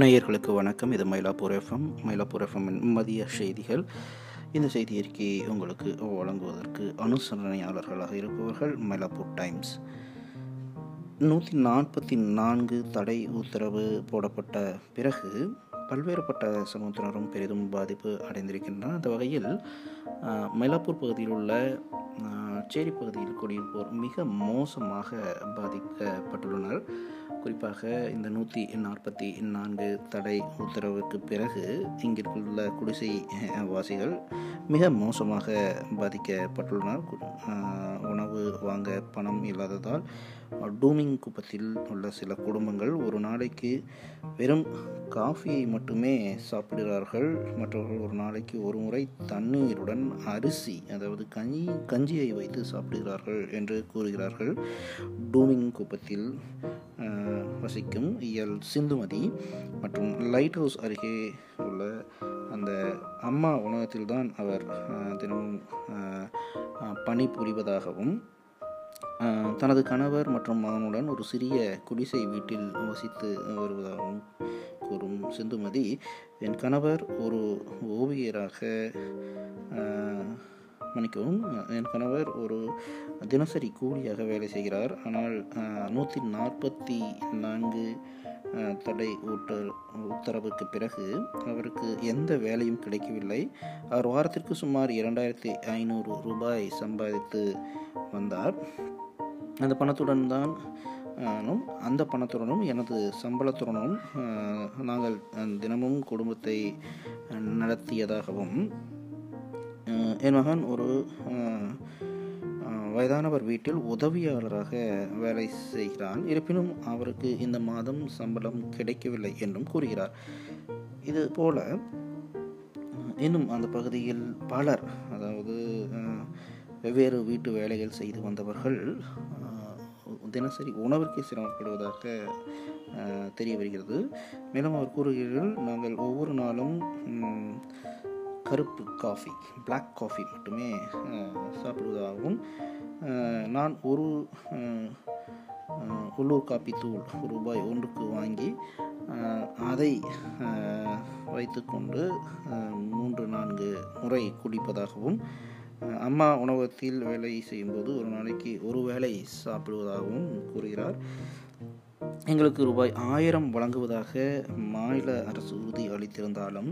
நேயர்களுக்கு வணக்கம். இது மயிலாப்பூர் எஃப்எம் மயிலாப்பூர் எஃப்எம்மின் மதிய செய்திகள். இந்த செய்தி அறிக்கையை உங்களுக்கு வழங்குவதற்கு அனுசரணையாளர்களாக இருப்பவர்கள் மயிலாப்பூர் டைம்ஸ் நூற்றி நாற்பத்தி நான்கு தடை உத்தரவு போடப்பட்ட பிறகு பல்வேறுபட்ட சமூகத்தினரும் பெரிதும் பாதிப்பு அடைந்திருக்கின்றனர் அந்த வகையில் மயிலாப்பூர் பகுதியில் உள்ள மச்சேரி சேரி பகுதியில் குடியிருப்போர் மிக மோசமாக பாதிக்கப்பட்டுள்ளனர். குறிப்பாக இந்த நூற்றி நாற்பத்தி நான்கு தடை உத்தரவுக்கு பிறகு இங்கிருக்குள்ள குடிசை வாசிகள் மிக மோசமாக பாதிக்கப்பட்டுள்ளனர். உணவு வாங்க பணம் இல்லாததால் டூமிங் குப்பத்தில் உள்ள சில குடும்பங்கள் ஒரு நாளைக்கு வெறும் காஃபியை மட்டுமே சாப்பிடுகிறார்கள். மற்றவர்கள் ஒரு நாளைக்கு ஒரு முறை தண்ணீருடன் அரிசி அதாவது கஞ்சி கஞ்சியை வைத்து சாப்பிடுகிறார்கள் என்று கூறுகிறார்கள். டூமிங் குப்பத்தில் வசிக்கும் இயல் சிந்துமதி மற்றும் லைட் ஹவுஸ் அருகே உள்ள அந்த அம்மா உணவகத்தில்தான் அவர் தினமும் பணி புரிவதாகவும் தனது கணவர் மற்றும் மகனுடன் ஒரு சிறிய குடிசை வீட்டில் வசித்து வருவதாகவும் கூறும் சிந்துமதி என் கணவர் ஒரு ஓவியராக மன்னிக்கவும் என் கணவர் ஒரு தினசரி கூலியாக வேலை செய்கிறார். ஆனால் நூற்றி நாற்பத்தி நான்கு தடை ஊட்ட உத்தரவுக்கு பிறகு அவருக்கு எந்த வேலையும் கிடைக்கவில்லை. அவர் வாரத்திற்கு சுமார் இரண்டாயிரத்தி ஐநூறு ரூபாய் சம்பாதித்து வந்தார். அந்த பணத்துடன் தான் அந்த பணத்துடனும் எனது சம்பளத்துடனும் நாங்கள் தினமும் குடும்பத்தை நடத்தியதாகவும் என் மகன் ஒரு வயதானவர் வீட்டில் உதவியாளராக வேலை செய்கிறான். இருப்பினும் அவருக்கு இந்த மாதம் சம்பளம் கிடைக்கவில்லை என்றும் கூறுகிறார். இது போல இன்னும் அந்த பகுதியில் பலர் அதாவது வெவ்வேறு வீட்டு வேலைகள் செய்து வந்தவர்கள் தினசரி உணவிற்கு சிரமப்படுவதாக தெரிய வருகிறது. மேலும் அவர் கூறுகிறார்கள் நாங்கள் ஒவ்வொரு நாளும் கருப்பு காஃபி பிளாக் காஃபி மட்டுமே சாப்பிடுவதாகவும் நான் ஒரு உள்ளூர் காப்பி தூள் ரூபாய் ஒன்றுக்கு வாங்கி அதை வைத்துக்கொண்டு மூன்று நான்கு முறை குடிப்பதாகவும் அம்மா உணவகத்தில் வேலை செய்யும்போது ஒரு நாளைக்கு ஒரு வேளை சாப்பிடுவதாகவும் கூறுகிறார். எங்களுக்கு ரூபாய் ஆயிரம் வழங்குவதாக மாநில அரசு உறுதி அளித்திருந்தாலும்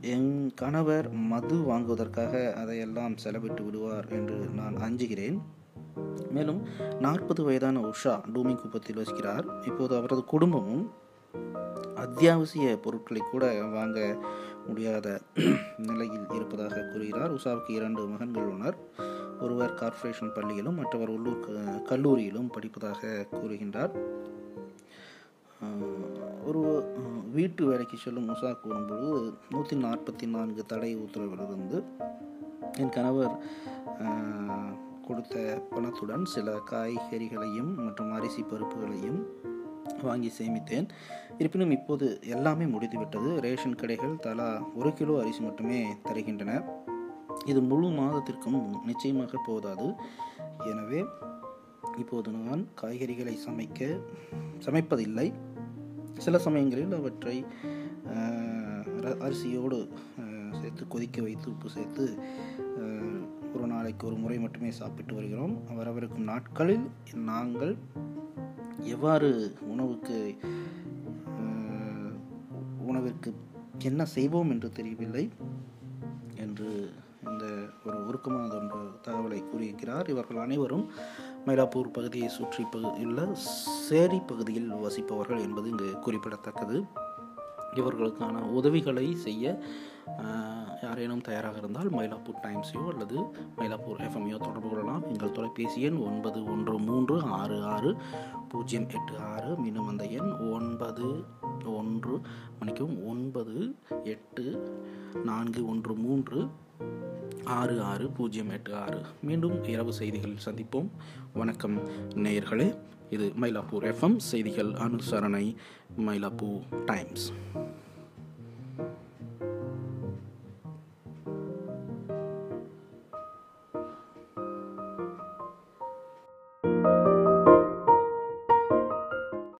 என் கணவர் மது வாங்குவதற்காக அதையெல்லாம் செலவிட்டு விடுவார் என்று நான் அஞ்சுகிறேன். மேலும் நாற்பது வயதான உஷா டூமி குப்பத்தில் வசிக்கிறார். இப்போது அவரது குடும்பமும் அத்தியாவசிய பொருட்களை கூட வாங்க முடியாத நிலையில் இருப்பதாக கூறுகிறார். உஷாவுக்கு இரண்டு மகன்கள் உள்ளனர். ஒருவர் கார்ப்பரேஷன் பள்ளியிலும் மற்றவர் உள்ளூர் கல்லூரியிலும் படிப்பதாக கூறுகின்றார். ஒரு வீட்டு வேலைக்கு செல்லும் முசா கூறும்பொழுது நூற்றி நாற்பத்தி நான்கு தடை உத்தரவிலிருந்து என் கணவர் கொடுத்த பணத்துடன் சில காய்கறிகளையும் மற்றும் அரிசி பருப்புகளையும் வாங்கி சேமித்தேன். இருப்பினும் இப்போது எல்லாமே முடிந்துவிட்டது. ரேஷன் கடைகள் தலா ஒரு கிலோ அரிசி மட்டுமே தருகின்றன. இது முழு மாதத்திற்கும் நிச்சயமாக போதாது. எனவே இப்போது நான் காய்கறிகளை சமைக்க சமைப்பதில்லை. சில சமயங்களில் அவற்றை அரிசியோடு சேர்த்து கொதிக்க வைத்து உப்பு சேர்த்து ஒரு நாளைக்கு ஒரு முறை மட்டுமே சாப்பிட்டு வருகிறோம். வரவிருக்கும் நாட்களில் நாங்கள் எவ்வாறு உணவுக்கு உணவிற்கு என்ன செய்வோம் என்று தெரியவில்லை என்று இந்த ஒரு உருக்கமான ஒன்று தகவலை கூறியிருக்கிறார். இவர்கள் அனைவரும் மயிலாப்பூர் பகுதியை சுற்றி உள்ள சேரி பகுதியில் வசிப்பவர்கள் என்பது இங்கு குறிப்பிடத்தக்கது. இவர்களுக்கான உதவிகளை செய்ய யாரேனும் தயாராக இருந்தால் மயிலாப்பூர் டைம்ஸையோ அல்லது மயிலாப்பூர் எஃப்எம்ஐயோ தொடர்பு கொள்ளலாம். எங்கள் தொலைபேசி எண் ஒன்பது ஒன்று மூன்று ஆறு ஆறு பூஜ்ஜியம் எட்டு ஆறு. மீண்டும் அந்த எண் ஒன்பது ஒன்று மணிக்கும் ஒன்பது எட்டு நான்கு ஒன்று மூன்று ஆறு ஆறு பூஜ்ஜியம் எட்டு ஆறு. மீண்டும் இரவு செய்திகளில் சந்திப்போம். வணக்கம் நேயர்களே இது மயிலாப்பூர் எஃப்எம் செய்திகள் அனுசரணை மயிலாப்பூர் டைம்ஸ்.